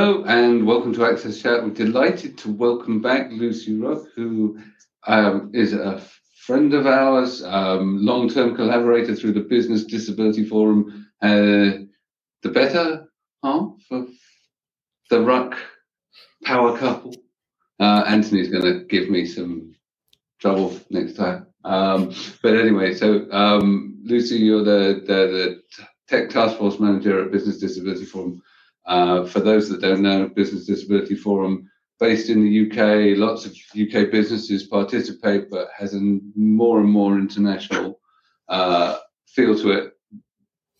Hello and welcome to Access Chat. We're delighted to welcome back Lucy Ruck, who um, is a friend of ours, um, long-term collaborator through the Business Disability Forum, uh, the better half of the Ruck power couple. Uh, Anthony's going to give me some trouble next time. Um, but anyway, so um, Lucy, you're the, the, the Tech Task Force Manager at Business Disability Forum. Uh, for those that don't know, Business Disability Forum, based in the UK, lots of UK businesses participate, but has a more and more international uh, feel to it.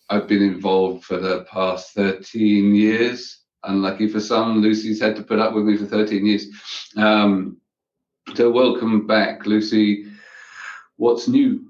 I've been involved for the past 13 years. Unlucky for some, Lucy's had to put up with me for 13 years. Um, so, welcome back, Lucy. What's new?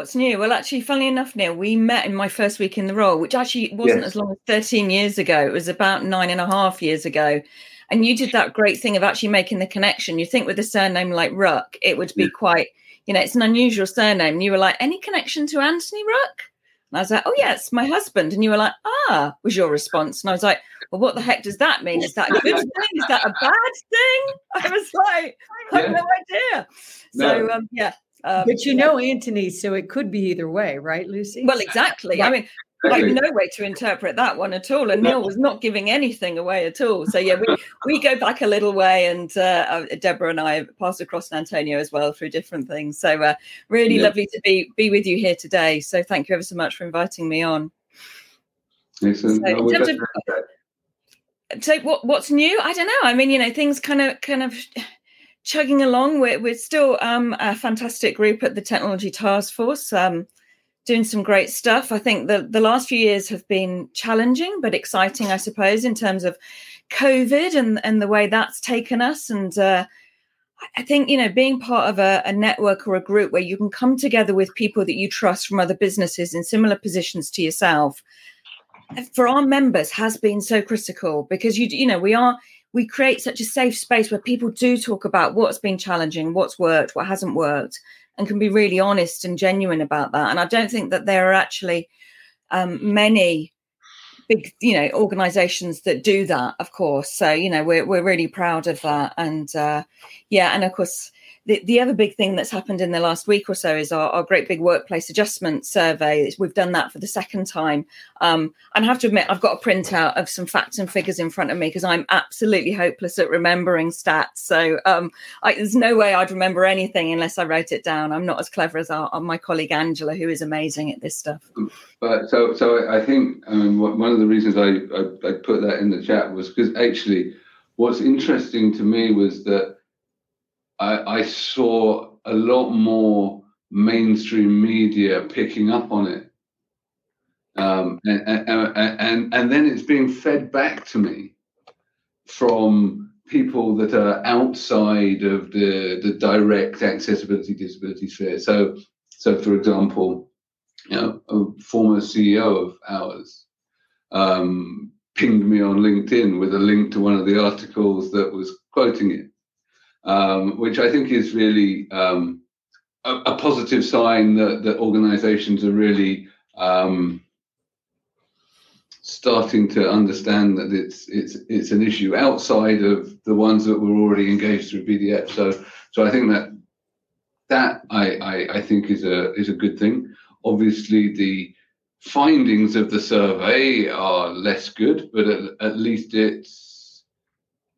What's new? Well, actually, funnily enough, Neil, we met in my first week in the role, which actually wasn't yes. as long as 13 years ago. It was about nine and a half years ago. And you did that great thing of actually making the connection. You think with a surname like Ruck, it would be yeah. quite, you know, it's an unusual surname. And you were like, any connection to Anthony Ruck? And I was like, oh, yeah, it's my husband. And you were like, ah, was your response. And I was like, well, what the heck does that mean? Is that a good thing? Is that a bad thing? I was like, I have no idea. So, no. Um, yeah, um, but you know Anthony, so it could be either way, right, Lucy? Well, exactly. I mean, like no way to interpret that one at all. And Neil was not giving anything away at all. So yeah, we we go back a little way, and uh, uh Deborah and I passed across San Antonio as well through different things. So uh, really yeah. lovely to be be with you here today. So thank you ever so much for inviting me on. Excellent. So, no, of, so what what's new? I don't know. I mean, you know, things kind of kind of chugging along. We're, we're still um, a fantastic group at the Technology Task Force, um, doing some great stuff. I think the, the last few years have been challenging but exciting, I suppose, in terms of COVID and, and the way that's taken us. And uh, I think, you know, being part of a, a network or a group where you can come together with people that you trust from other businesses in similar positions to yourself for our members has been so critical because you you know we are we create such a safe space where people do talk about what's been challenging, what's worked, what hasn't worked, and can be really honest and genuine about that. And I don't think that there are actually um, many big, you know, organisations that do that. Of course, so you know we're we're really proud of that. And uh, yeah, and of course the, the other big thing that's happened in the last week or so is our, our great big workplace adjustment survey. We've done that for the second time. Um, and I have to admit, I've got a printout of some facts and figures in front of me because I'm absolutely hopeless at remembering stats. So um, I, there's no way I'd remember anything unless I wrote it down. I'm not as clever as our, my colleague Angela, who is amazing at this stuff. But so, so I think um, one of the reasons I, I, I put that in the chat was because actually, what's interesting to me was that I, I saw a lot more mainstream media picking up on it. Um, and, and, and, and then it's being fed back to me from people that are outside of the, the direct accessibility disability sphere. So, so for example, you know, a former CEO of ours um, pinged me on LinkedIn with a link to one of the articles that was quoting it um, which I think is really um, a, a, positive sign that, that organizations are really um, starting to understand that it's it's it's an issue outside of the ones that were already engaged through BDF. So so I think that that I, I, I think is a is a good thing. Obviously the findings of the survey are less good, but at, at least it's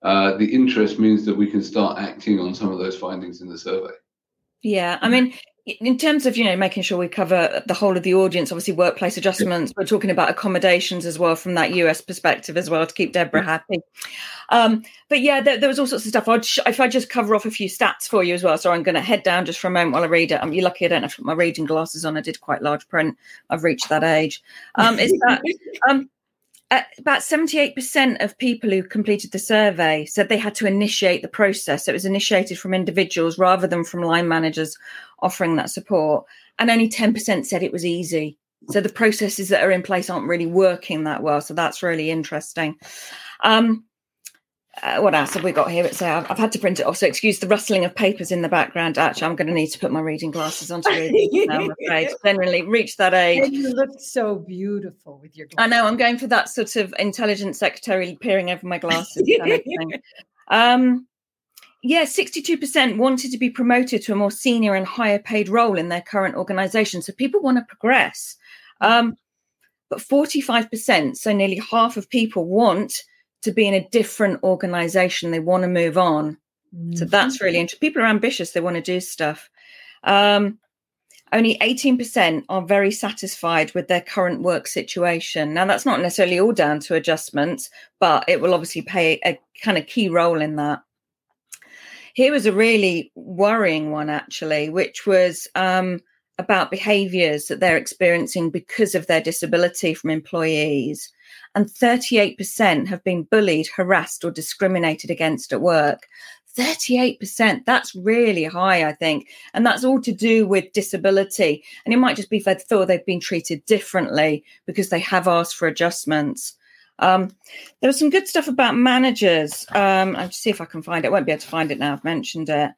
uh, the interest means that we can start acting on some of those findings in the survey. Yeah, I mean, in terms of you know making sure we cover the whole of the audience, obviously workplace adjustments. We're talking about accommodations as well from that US perspective as well to keep Deborah happy. Um, but yeah, there, there, was all sorts of stuff. I'd sh- if I just cover off a few stats for you as well. So I'm going to head down just for a moment while I read it. I'm you're lucky I don't have to put my reading glasses on. I did quite large print. I've reached that age. Um, is that um, uh, about 78% of people who completed the survey said they had to initiate the process. It was initiated from individuals rather than from line managers offering that support. And only 10% said it was easy. So the processes that are in place aren't really working that well. So that's really interesting. Um, uh, what else have we got here? So I've, I've, had to print it off. So excuse the rustling of papers in the background. Actually, I'm going to need to put my reading glasses on to read now, I'm afraid. Generally, reach that age. And you look so beautiful with your. Glasses. I know. I'm going for that sort of intelligent secretary peering over my glasses kind of thing. Um, yeah, 62% wanted to be promoted to a more senior and higher paid role in their current organization. So people want to progress. Um, but 45%, so nearly half of people want to be in a different organization. They want to move on. Mm-hmm. So that's really interesting. People are ambitious, they want to do stuff. Um, only 18% are very satisfied with their current work situation. Now, that's not necessarily all down to adjustments, but it will obviously play a kind of key role in that. Here was a really worrying one, actually, which was um, about behaviors that they're experiencing because of their disability from employees and 38% have been bullied, harassed, or discriminated against at work. 38%, that's really high, I think. And that's all to do with disability. And it might just be they thought they've been treated differently because they have asked for adjustments. Um, there was some good stuff about managers. Um, I'll see if I can find it. I won't be able to find it now. I've mentioned it.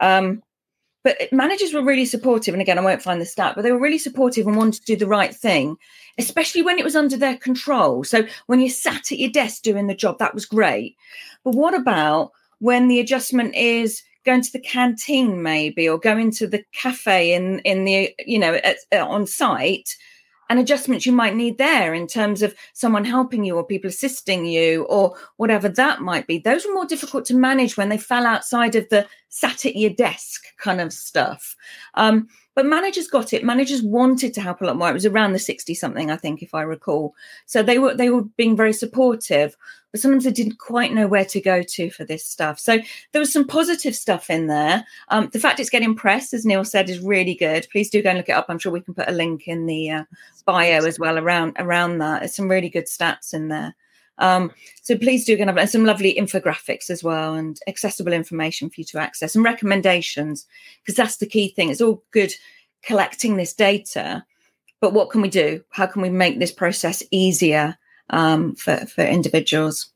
Um, but managers were really supportive. And again, I won't find the stat, but they were really supportive and wanted to do the right thing, especially when it was under their control. So when you sat at your desk doing the job, that was great. But what about when the adjustment is going to the canteen, maybe, or going to the cafe in in the you know at, on site? And adjustments you might need there in terms of someone helping you or people assisting you or whatever that might be. Those were more difficult to manage when they fell outside of the sat at your desk kind of stuff. Um, but managers got it. Managers wanted to help a lot more. It was around the 60 something, I think, if I recall. So they were they were being very supportive, but sometimes I didn't quite know where to go to for this stuff. So there was some positive stuff in there. Um, the fact it's getting press, as Neil said, is really good. Please do go and look it up. I'm sure we can put a link in the uh, bio as well around around that. There's some really good stats in there. Um, so please do go and have some lovely infographics as well and accessible information for you to access and recommendations because that's the key thing. It's all good collecting this data, but what can we do? How can we make this process easier um, for for individuals?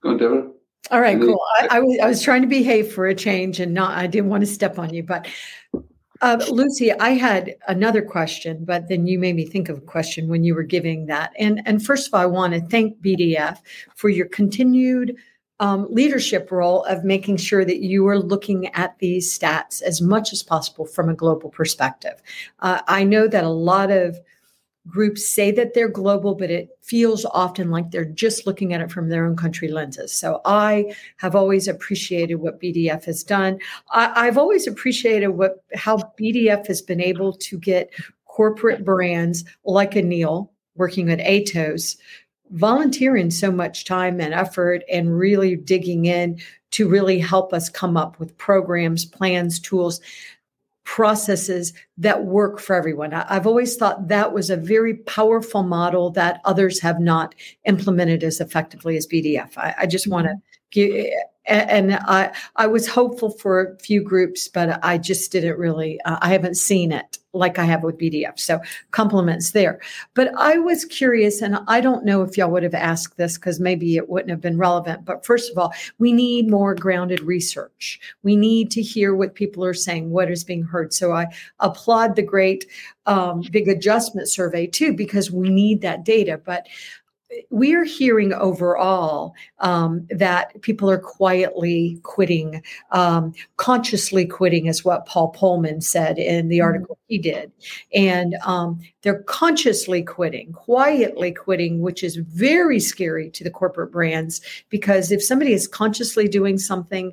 Go on, Deborah. All right, cool. I, I, was I was trying to behave for a change and not I didn't want to step on you, but uh, Lucy, I had another question, but then you made me think of a question when you were giving that. And and first of all, I want to thank BDF for your continued um, leadership role of making sure that you are looking at these stats as much as possible from a global perspective. Uh, I know that a lot of groups say that they're global, but it feels often like they're just looking at it from their own country lenses. So I have always appreciated what BDF has done. I, have always appreciated what how BDF has been able to get corporate brands like Neil working at Atos volunteering so much time and effort and really digging in to really help us come up with programs, plans, tools processes that work for everyone. I've always thought that was a very powerful model that others have not implemented as effectively as BDF. I, I just want to mm-hmm. give and I I was hopeful for a few groups, but I just didn't really. Uh, I haven't seen it like I have with BDF. So compliments there. But I was curious, and I don't know if y'all would have asked this because maybe it wouldn't have been relevant. But first of all, we need more grounded research. We need to hear what people are saying, what is being heard. So I applaud the great um, big adjustment survey too, because we need that data. But we're hearing overall um, that people are quietly quitting, um, consciously quitting, is what Paul Polman said in the mm-hmm. article he did. And um, they're consciously quitting, quietly quitting, which is very scary to the corporate brands because if somebody is consciously doing something,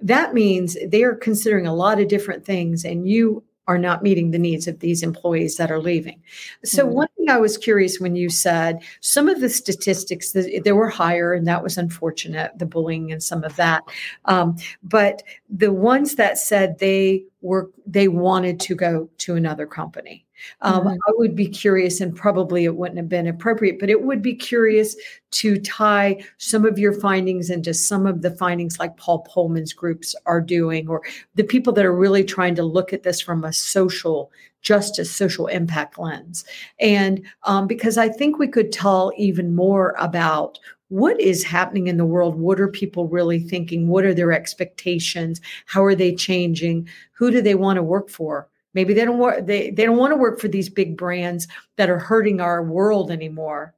that means they are considering a lot of different things and you are not meeting the needs of these employees that are leaving. So, mm-hmm. one thing I was curious when you said some of the statistics, they were higher, and that was unfortunate, the bullying and some of that. Um, but the ones that said they were, they wanted to go to another company. Um, mm-hmm. I would be curious, and probably it wouldn't have been appropriate, but it would be curious to tie some of your findings into some of the findings like Paul Polman's groups are doing, or the people that are really trying to look at this from a social justice, social impact lens. And um, because I think we could tell even more about what is happening in the world. What are people really thinking? What are their expectations? How are they changing? Who do they want to work for maybe they don't want they, they don't want to work for these big brands that are hurting our world anymore.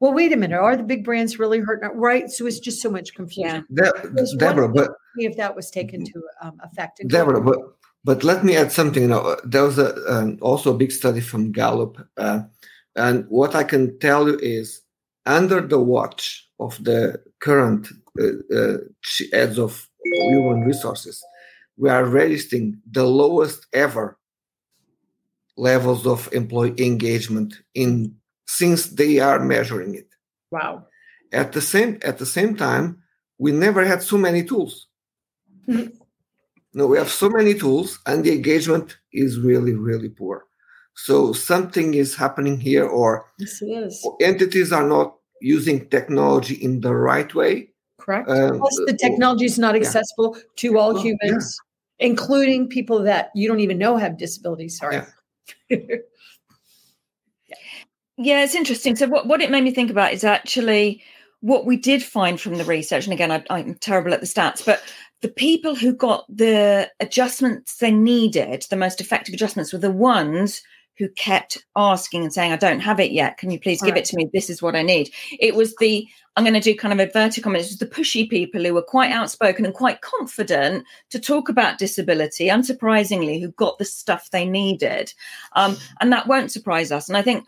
Well wait a minute are the big brands really hurting our, right? So it's just so much confusion. Yeah. De- deborah but if that was taken to um, effect deborah but but let me add something you know there was a, um, also a big study from gallup uh, and what i can tell you is under the watch of the current uh, uh, heads of human resources, we are registering the lowest ever levels of employee engagement in since they are measuring it. Wow. At the same at the same time, we never had so many tools. Mm-hmm. No, we have so many tools, and the engagement is really, really poor. So something is happening here, or yes, entities are not using technology in the right way. Correct. Um, Plus, the technology is not accessible yeah. to all humans, yeah. including people that you don't even know have disabilities. Sorry. Yeah. Yeah, it's interesting. So, what, what it made me think about is actually what we did find from the research. And again, I, I'm terrible at the stats, but the people who got the adjustments they needed, the most effective adjustments, were the ones who kept asking and saying, I don't have it yet. Can you please give right. it to me? This is what I need. It was the, I'm going to do kind of inverted comments, it was the pushy people who were quite outspoken and quite confident to talk about disability, unsurprisingly, who got the stuff they needed. Um, and that won't surprise us. And I think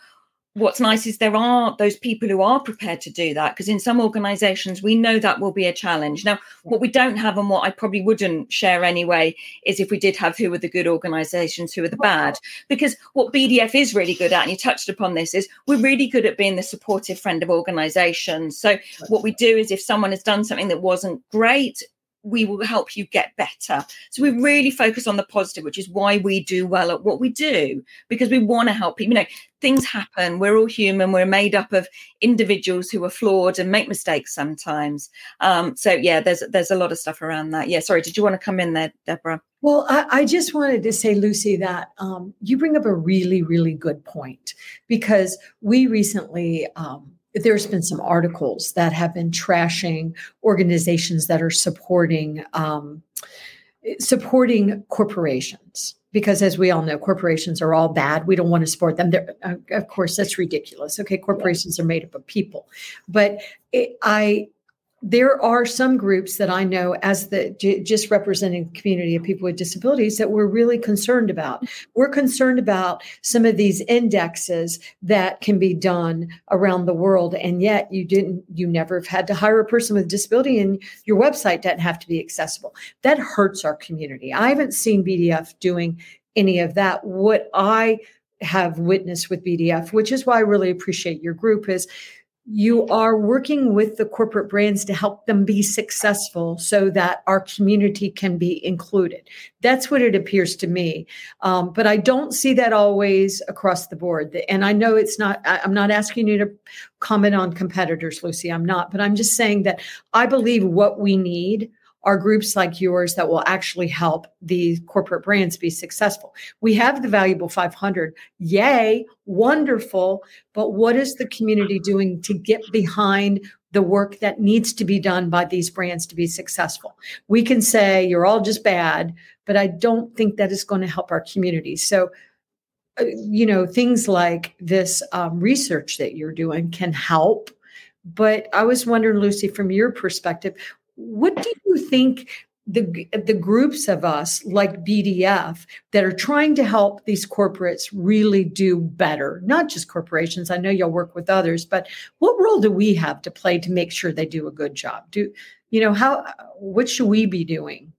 what's nice is there are those people who are prepared to do that because in some organizations we know that will be a challenge. Now what we don't have and what i probably wouldn't share anyway is if we did have who are the good organizations who are the bad. Because what bdf is really good at and you touched upon this is we're really good at being the supportive friend of organizations. So what we do is if someone has done something that wasn't great we will help you get better. So we really focus on the positive, which is why we do well at what we do, because we want to help people. You know, things happen. We're all human. We're made up of individuals who are flawed and make mistakes sometimes. Um, so yeah, there's there's a lot of stuff around that. Yeah, sorry, did you want to come in there, Deborah? Well, I, I just wanted to say, Lucy, that um, you bring up a really, really good point because we recently um, there's been some articles that have been trashing organizations that are supporting um, supporting corporations. Because as we all know corporations are all bad. We don't want to support them. Uh, of course that's ridiculous. Okay corporations are made up of people. But it, i there are some groups that I know as the just representing the community of people with disabilities that we're really concerned about. We're concerned about some of these indexes that can be done around the world, and yet you didn't, you never have had to hire a person with disability, and your website doesn't have to be accessible. That hurts our community. I haven't seen BDF doing any of that. What I have witnessed with BDF, which is why I really appreciate your group, is you are working with the corporate brands to help them be successful so that our community can be included. That's what it appears to me. Um, but I don't see that always across the board. And I know it's not, I'm not asking you to comment on competitors, Lucy. I'm not, but I'm just saying that I believe what we need are groups like yours that will actually help the corporate brands be successful. We have the valuable 500. Yay, wonderful. But what is the community doing to get behind the work that needs to be done by these brands to be successful? We can say you're all just bad, but I don't think that is going to help our community. So, uh, you know, things like this um, research that you're doing can help. But I was wondering, Lucy, from your perspective, what do you think the the groups of us like BDF that are trying to help these corporates really do better? Not just corporations I know you'll work with others but what role do we have to play to make sure they do a good job? Do you know how what should we be doing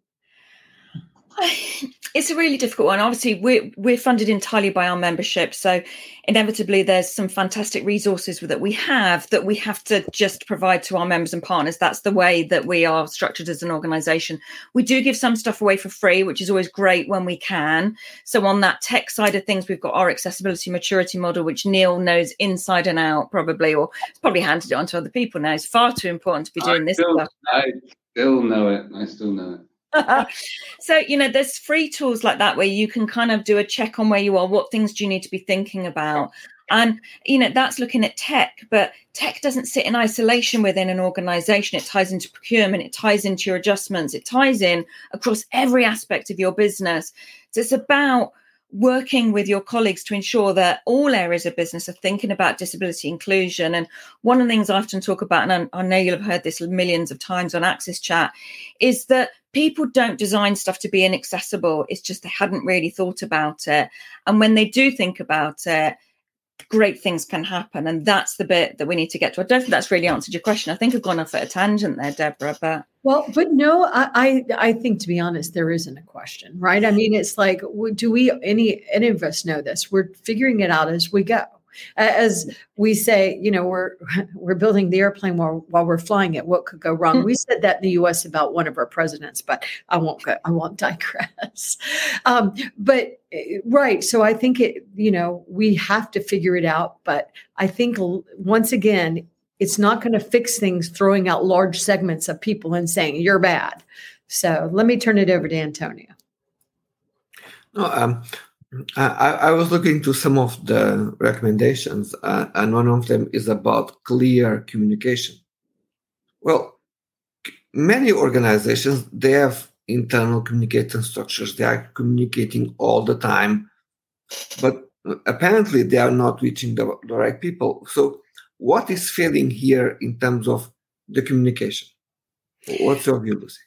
It's a really difficult one. Obviously, we're we're funded entirely by our membership, so inevitably there's some fantastic resources that we have that we have to just provide to our members and partners. That's the way that we are structured as an organisation. We do give some stuff away for free, which is always great when we can. So on that tech side of things, we've got our accessibility maturity model, which Neil knows inside and out, probably, or probably handed it on to other people now. It's far too important to be doing I this still. I still know it. I still know it. so you know there's free tools like that where you can kind of do a check on where you are what things do you need to be thinking about. And you know that's looking at tech but tech doesn't sit in isolation within an organization. It ties into procurement it ties into your adjustments it ties in across every aspect of your business. So it's about working with your colleagues to ensure that all areas of business are thinking about disability inclusion. And one of the things I often talk about, and I, know you'll have heard this millions of times on Access Chat, is that people don't design stuff to be inaccessible. It's just they hadn't really thought about it. And when they do think about it, great things can happen. And that's the bit that we need to get to. I don't think that's really answered your question. I think I've gone off at a tangent there, Deborah, but well, but no, I, I, think to be honest, there isn't a question, right? I mean, it's like, do we any any of us know this? We're figuring it out as we go as we say, you know, we're we're building the airplane while while we're flying it. What could go wrong? we said that in the U.S. about one of our presidents, but I won't go, I won't digress. Um, but eh, right, so I think it, you know, we have to figure it out. But I think once again, it's not going to fix things throwing out large segments of people and saying you're bad. So let me turn it over to Antonio. No, um, I, I, was looking to some of the recommendations, uh, and one of them is about clear communication. Well, many organizations they have internal communication structures. They are communicating all the time, but apparently they are not reaching the, the right people. So, what is failing here in terms of the communication? What's your view, Lucy?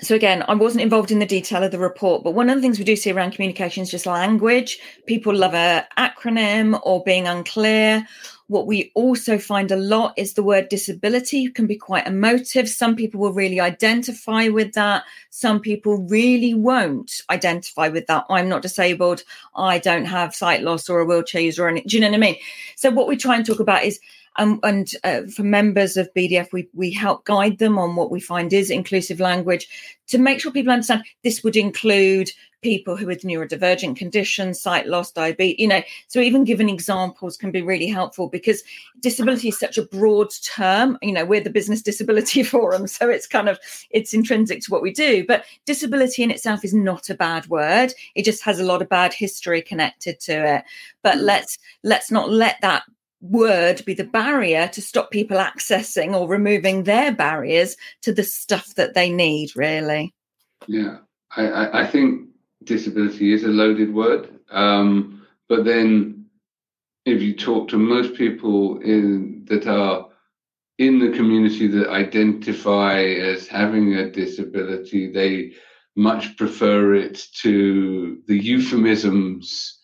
So again, I wasn't involved in the detail of the report, but one of the things we do see around communication is just language. People love a acronym or being unclear. What we also find a lot is the word disability can be quite emotive. Some people will really identify with that. Some people really won't identify with that. I'm not disabled. I don't have sight loss or a wheelchair user. Or do you know what I mean? So what we try and talk about is um, and uh, for members of BDF, we, we help guide them on what we find is inclusive language to make sure people understand this would include people who with neurodivergent conditions, sight loss, diabetes, you know. So even giving examples can be really helpful because disability is such a broad term. You know, we're the Business Disability Forum, so it's kind of it's intrinsic to what we do. But disability in itself is not a bad word. It just has a lot of bad history connected to it. But mm. let's let's not let that word be the barrier to stop people accessing or removing their barriers to the stuff that they need, really. Yeah, I, I think disability is a loaded word. Um, but then if you talk to most people in, that are in the community that identify as having a disability, they much prefer it to the euphemisms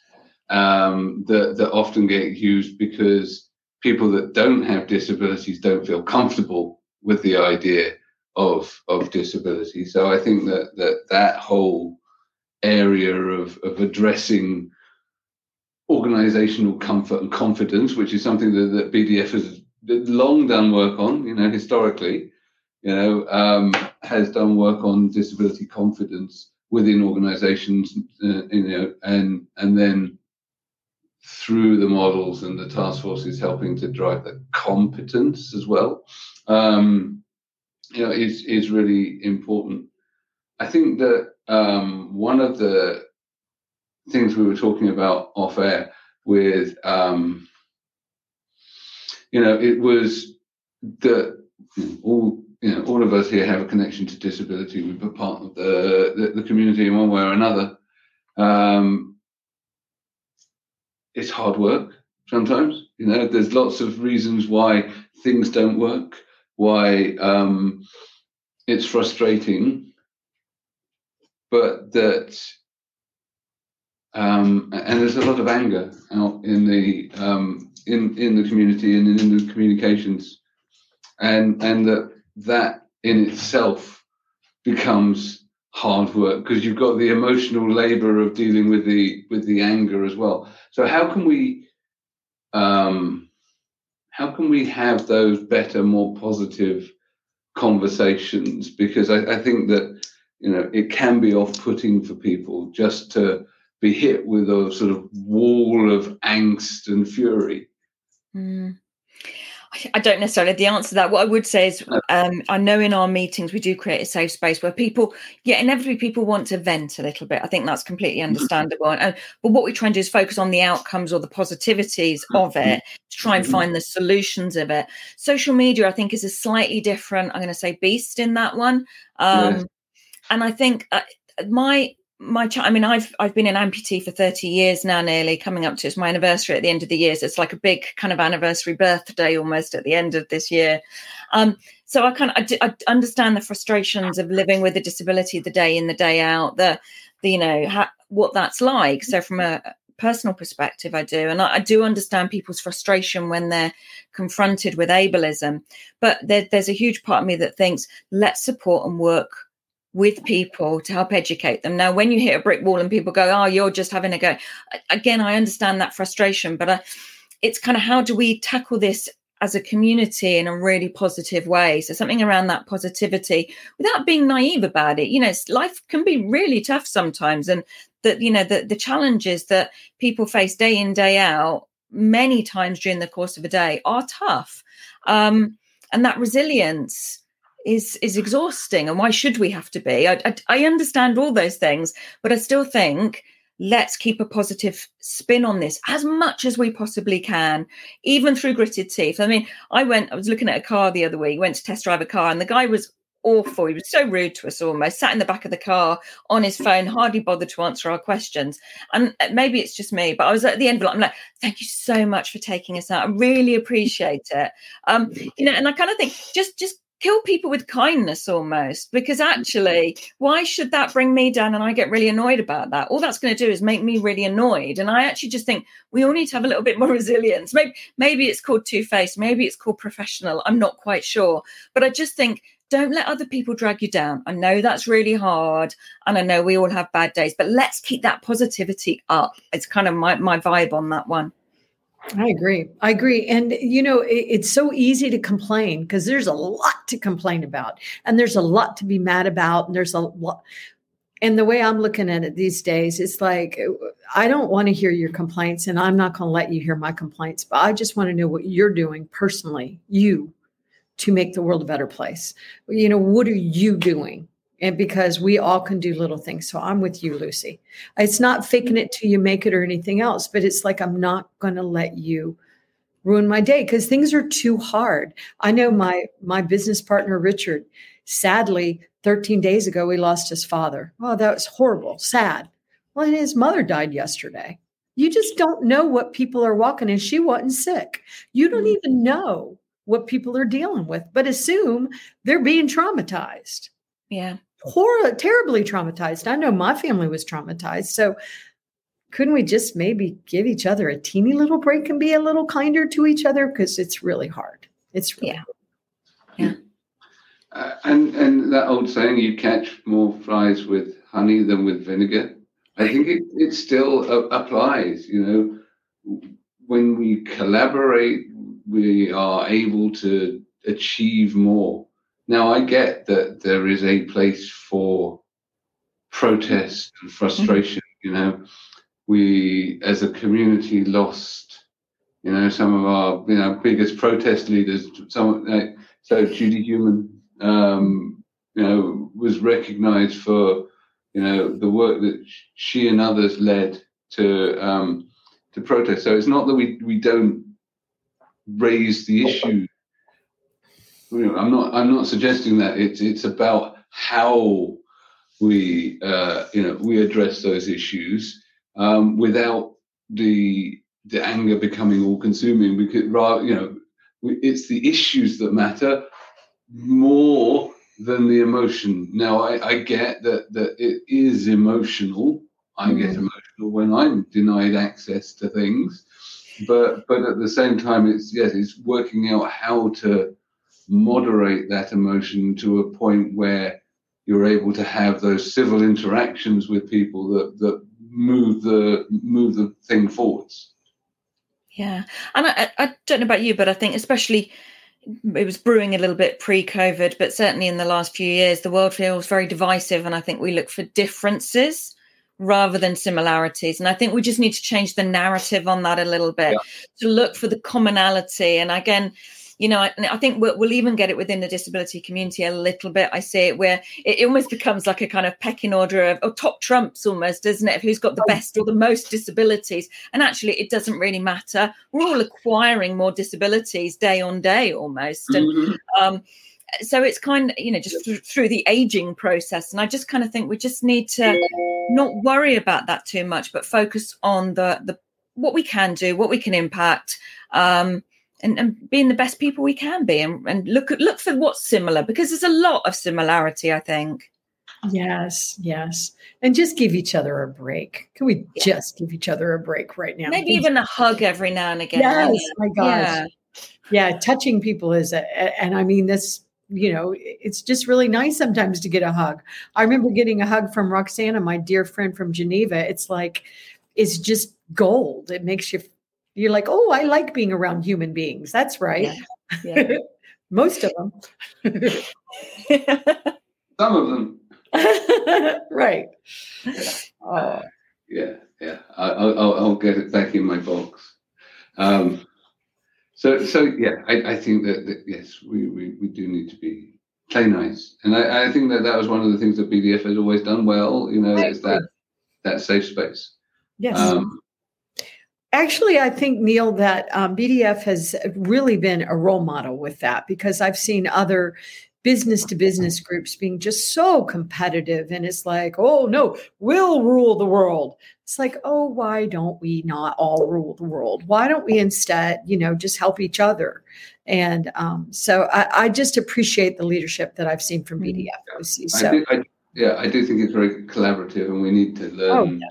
um, that, that often get used because people that don't have disabilities don't feel comfortable with the idea of of disability. So I think that that that whole area of of addressing organizational comfort and confidence, which is something that, that BDF has long done work on, you know, historically, you know, um, has done work on disability confidence within organizations, uh, you know, and and then through the models and the task force is helping to drive the competence as well. Um, you know, is is really important. I think that um, one of the things we were talking about off air with, um, you know, it was that all you know all of us here have a connection to disability. We're part of the, the, the community in one way or another. Um, it's hard work sometimes. You know, there's lots of reasons why things don't work, why um, it's frustrating, but that um, and there's a lot of anger out in the um, in in the community and in the communications, and and that that in itself becomes hard work because you've got the emotional labor of dealing with the with the anger as well. So how can we um, how can we have those better, more positive conversations? Because I, I think that you know it can be off-putting for people just to be hit with a sort of wall of angst and fury. Mm. I don't necessarily have the answer to that. What I would say is, um, I know in our meetings we do create a safe space where people, yeah, inevitably people want to vent a little bit. I think that's completely mm-hmm. understandable. And, but what we try and do is focus on the outcomes or the positivities of mm-hmm. it to try and mm-hmm. find the solutions of it. Social media, I think, is a slightly different. I'm going to say beast in that one. Um, yes. And I think uh, my my child i mean i've i've been an amputee for 30 years now nearly coming up to it's my anniversary at the end of the year so it's like a big kind of anniversary birthday almost at the end of this year. Um, so i kind of I, understand the frustrations of living with a disability the day in the day out the, the you know ha, what that's like. So from a personal perspective i do and I, I, do understand people's frustration when they're confronted with ableism but there, there's a huge part of me that thinks let's support and work with people to help educate them. Now, when you hit a brick wall and people go, "Oh, you're just having a go," again, I understand that frustration, but uh, it's kind of how do we tackle this as a community in a really positive way? So something around that positivity without being naive about it. You know, life can be really tough sometimes, and that you know the the challenges that people face day in day out many times during the course of a day are tough, um, and that resilience is is exhausting and why should we have to be? I, I, I understand all those things but i still think let's keep a positive spin on this as much as we possibly can even through gritted teeth. I mean i went i was looking at a car the other week went to test drive a car and the guy was awful. He was so rude to us almost sat in the back of the car on his phone hardly bothered to answer our questions. And uh, maybe it's just me but i was at the end of it i'm like thank you so much for taking us out i really appreciate it. Um you know and i kind of think just just kill people with kindness almost because actually why should that bring me down and i get really annoyed about that? All that's going to do is make me really annoyed. And i actually just think we all need to have a little bit more resilience. Maybe maybe it's called two-faced maybe it's called professional i'm not quite sure. But i just think don't let other people drag you down. I know that's really hard and i know we all have bad days but let's keep that positivity up. It's kind of my, my vibe on that one I agree. I agree. And, you know, it, it's so easy to complain because there's a lot to complain about and there's a lot to be mad about. And there's a lot. And the way I'm looking at it these days, it's like, uh, I don't want to hear your complaints and I'm not going to let you hear my complaints, but I just want to know what you're doing personally, you, to make the world a better place. You know, what are you doing? And because we all can do little things. So I'm with you, Lucy. It's not faking it till you make it or anything else, but it's like I'm not going to let you ruin my day because things are too hard. I know my my business partner Richard. Sadly, 13 days ago we lost his father. Oh, that was horrible, sad. Well, and his mother died yesterday. You just don't know what people are walking, and she wasn't sick. You don't mm-hmm. even know what people are dealing with, but assume they're being traumatized. Yeah horror, terribly traumatized. I know my family was traumatized. So couldn't we just maybe give each other a teeny little break and be a little kinder to each other? Because it's really hard. It's really yeah. Hard. Yeah. Uh, and and that old saying, you catch more flies with honey than with vinegar. I think it, it still uh, applies. You know, when we collaborate, we are able to achieve more. Now, I get that there is a place for protest and frustration. Mm-hmm. You know, we as a community lost, you know, some of our you know biggest protest leaders. Some like, so Judy Heumann, um, you know, was recognised for you know the work that she and others led to um, to protest. So it's not that we we don't raise the issue I'm not. I'm not suggesting that it's. It's about how we, uh, you know, we address those issues um, without the the anger becoming all-consuming. Because, rather, you know, it's the issues that matter more than the emotion. Now, I, I get that that it is emotional. I get emotional when I'm denied access to things, but but at the same time, it's yes, it's working out how to moderate that emotion to a point where you're able to have those civil interactions with people that that move the move the thing forwards. Yeah, and I, I don't know about you, but I think especially it was brewing a little bit pre-COVID, but certainly in the last few years, the world feels very divisive, and I think we look for differences rather than similarities. And I think we just need to change the narrative on that a little bit yeah. to look for the commonality. And again, you know, I, I think we'll, we'll, even get it within the disability community a little bit. I see it where it almost becomes like a kind of pecking order of or top trumps almost, doesn't it? Of who's got the oh. best or the most disabilities? And actually, it doesn't really matter. We're all acquiring more disabilities day on day almost. And mm-hmm. um, so it's kind of you know just th- through the aging process and i just kind of think we just need to not worry about that too much but focus on the the what we can do what we can impact um and, and being the best people we can be and, and look at look for what's similar because there's a lot of similarity i think yes yes and just give each other a break can we yeah. just give each other a break right now maybe even a hug every now and again yes my gosh yeah. yeah touching people is a, and i mean this you know, it's just really nice sometimes to get a hug. I remember getting a hug from Roxana, my dear friend from Geneva. It's like, it's just gold. It makes you you're like, oh, I like being around human beings. That's right. Yeah. Yeah. Most of them. Some of them. right. Yeah. Uh, yeah, yeah. I, will I'll get it back in my box. Um, so, so yeah, I, I think that, that, yes, we, we, we do need to be play nice, and I, I think that that was one of the things that BDF has always done well. You know, is that that safe space. Yes. Um, Actually, I think, Neil, that um, BDF has really been a role model with that because I've seen other business to business groups being just so competitive. And it's like, oh, no, we'll rule the world. It's like, oh, why don't we not all rule the world? Why don't we instead, you know, just help each other? And um, so I, I, just appreciate the leadership that I've seen from BDF. So. I do, I, yeah, I do think it's very collaborative and we need to learn, oh, yeah.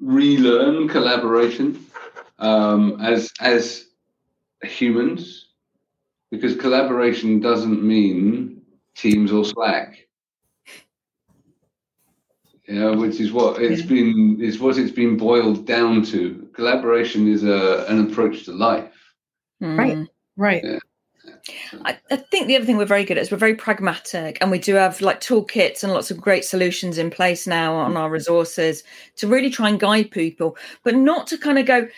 relearn collaboration um, as as humans, because collaboration doesn't mean teams or Slack. Yeah, which is what it's yeah. been is what it's been boiled down to. Collaboration is a an approach to life. Right. Right. Yeah. I, I, think the other thing we're very good at is we're very pragmatic and we do have like toolkits and lots of great solutions in place now on our resources to really try and guide people, but not to kind of go,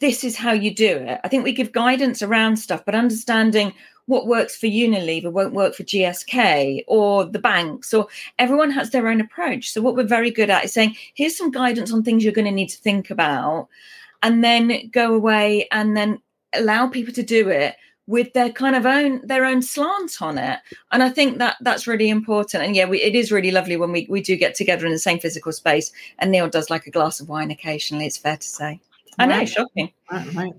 this is how you do it. I think we give guidance around stuff, but understanding what works for Unilever won't work for GSK or the banks, or everyone has their own approach. So, what we're very good at is saying, here's some guidance on things you're going to need to think about, and then go away and then allow people to do it with their kind of own their own slant on it and i think that that's really important and yeah we, it is really lovely when we, we do get together in the same physical space and neil does like a glass of wine occasionally it's fair to say I know, right. shocking. Right.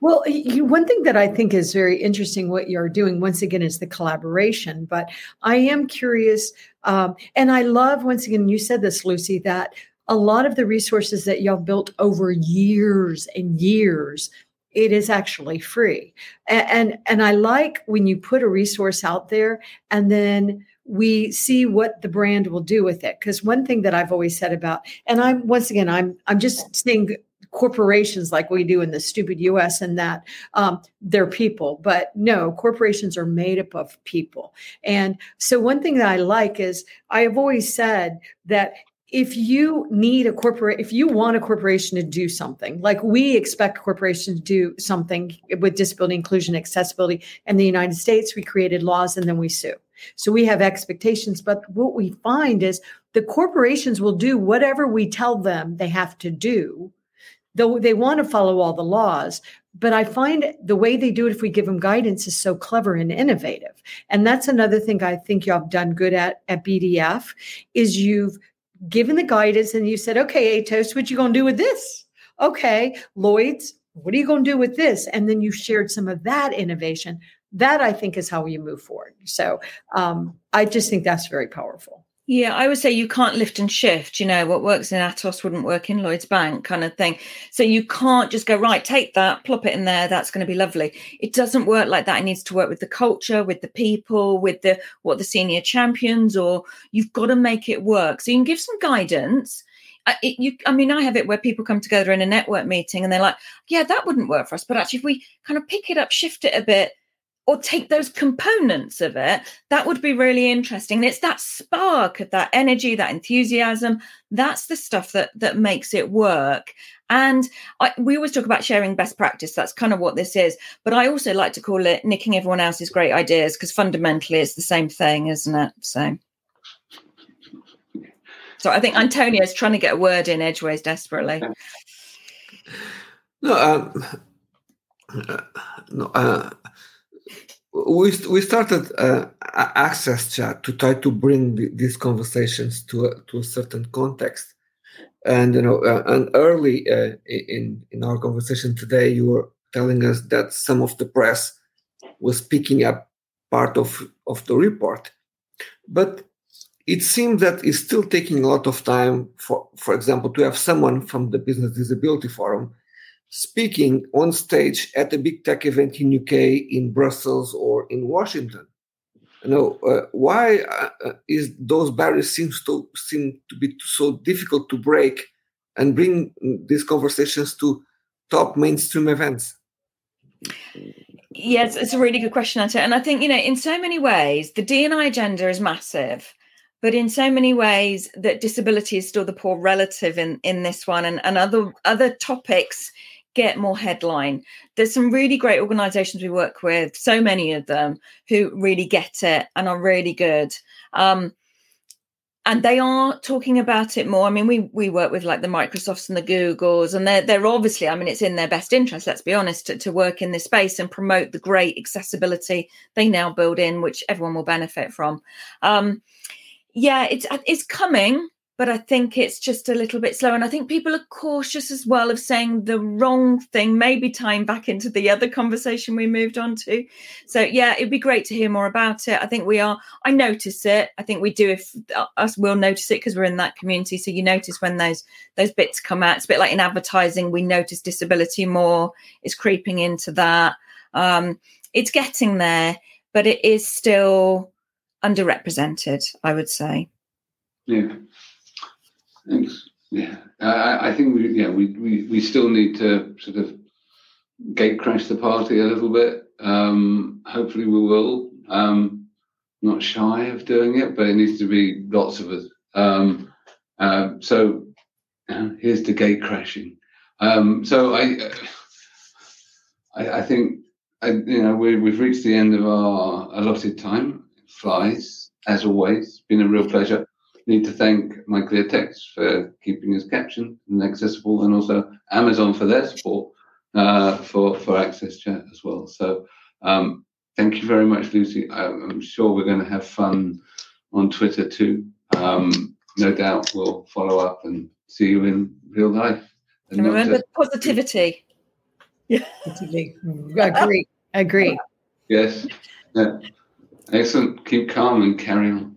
Well, you, one thing that I think is very interesting what you're doing once again is the collaboration. But I am curious, um, and I love once again you said this, Lucy, that a lot of the resources that y'all built over years and years it is actually free and, and and i like when you put a resource out there and then we see what the brand will do with it because one thing that i've always said about and i'm once again i'm i'm just saying corporations like we do in the stupid US and that um, they're people. But no, corporations are made up of people. And so, one thing that I like is I have always said that if you need a corporate if you want a corporation to do something like we expect corporations to do something with disability inclusion accessibility in the united states we created laws and then we sue so we have expectations but what we find is the corporations will do whatever we tell them they have to do though they want to follow all the laws but i find the way they do it if we give them guidance is so clever and innovative. And that's another thing i think you have done good at at bdf is you've given the guidance and you said okay atos what you going to do with this? Okay lloyd's what are you going to do with this? And then you shared some of that innovation. That i think is how you move forward. So um, i just think that's very powerful Yeah, I would say you can't lift and shift. You know, what works in Atos wouldn't work in Lloyd's Bank, kind of thing. So you can't just go, right, take that, plop it in there. That's going to be lovely. It doesn't work like that. It needs to work with the culture, with the people, with the what the senior champions, or you've got to make it work. So you can give some guidance. I, it, you, I mean, I have it where people come together in a network meeting and they're like, yeah, that wouldn't work for us. But actually, if we kind of pick it up, shift it a bit, or take those components of it that would be really interesting. And it's that spark of that energy that enthusiasm. That's the stuff that that makes it work. And I, we always talk about sharing best practice. That's kind of what this is. But i also like to call it nicking everyone else's great ideas because fundamentally it's the same thing isn't it? So so i think antonio's trying to get a word in edgeways desperately. No um, uh, no uh, we we started uh, access chat to try to bring the, these conversations to a, to a certain context. And you know uh, and early uh, in in our conversation today you were telling us that some of the press was picking up part of of the report. But it seems that it's still taking a lot of time for for example to have someone from the business disability forum speaking on stage at a big tech event in UK, in Brussels, or in Washington. You know uh, why uh, uh, is those barriers seems to seem to be so difficult to break and bring these conversations to top mainstream events? Yes, it's a really good question, Anta. And I think you know, in so many ways, the DNI agenda is massive but in so many ways that disability is still the poor relative in in this one and, and other other topics get more headline. There's some really great organizations we work with, so many of them who really get it and are really good. Um, and they are talking about it more. I mean, we we work with like the Microsofts and the Googles, and they're they're obviously, I mean, it's in their best interest, let's be honest, to, to work in this space and promote the great accessibility they now build in, which everyone will benefit from. Um, yeah, it's it's coming but I think it's just a little bit slow. And I think people are cautious as well of saying the wrong thing, maybe tying back into the other conversation we moved on to. So, yeah, it'd be great to hear more about it. I think we are, I notice it. I think we do, if uh, us will notice it because we're in that community. So, you notice when those those bits come out. It's a bit like in advertising, we notice disability more, it's creeping into that. Um, it's getting there, but it is still underrepresented, I would say. Yeah. Thanks. Yeah, I, I think we yeah we, we we still need to sort of gate crash the party a little bit. Um, hopefully, we will. Um, not shy of doing it, but it needs to be lots of us. Um, uh, so here's the gate crashing. Um, so I, I, I think I, you know we, we've reached the end of our allotted time. It flies as always. Been a real pleasure need to thank MyClearText for keeping us captioned and accessible, and also Amazon for their support uh, for for Access Chat as well. So um, thank you very much, Lucy. I'm sure we're going to have fun on Twitter too. Um, no doubt we'll follow up and see you in real life. And, and remember just- positivity. Yeah, agree. Agree. Yes. Yeah. Excellent. Keep calm and carry on.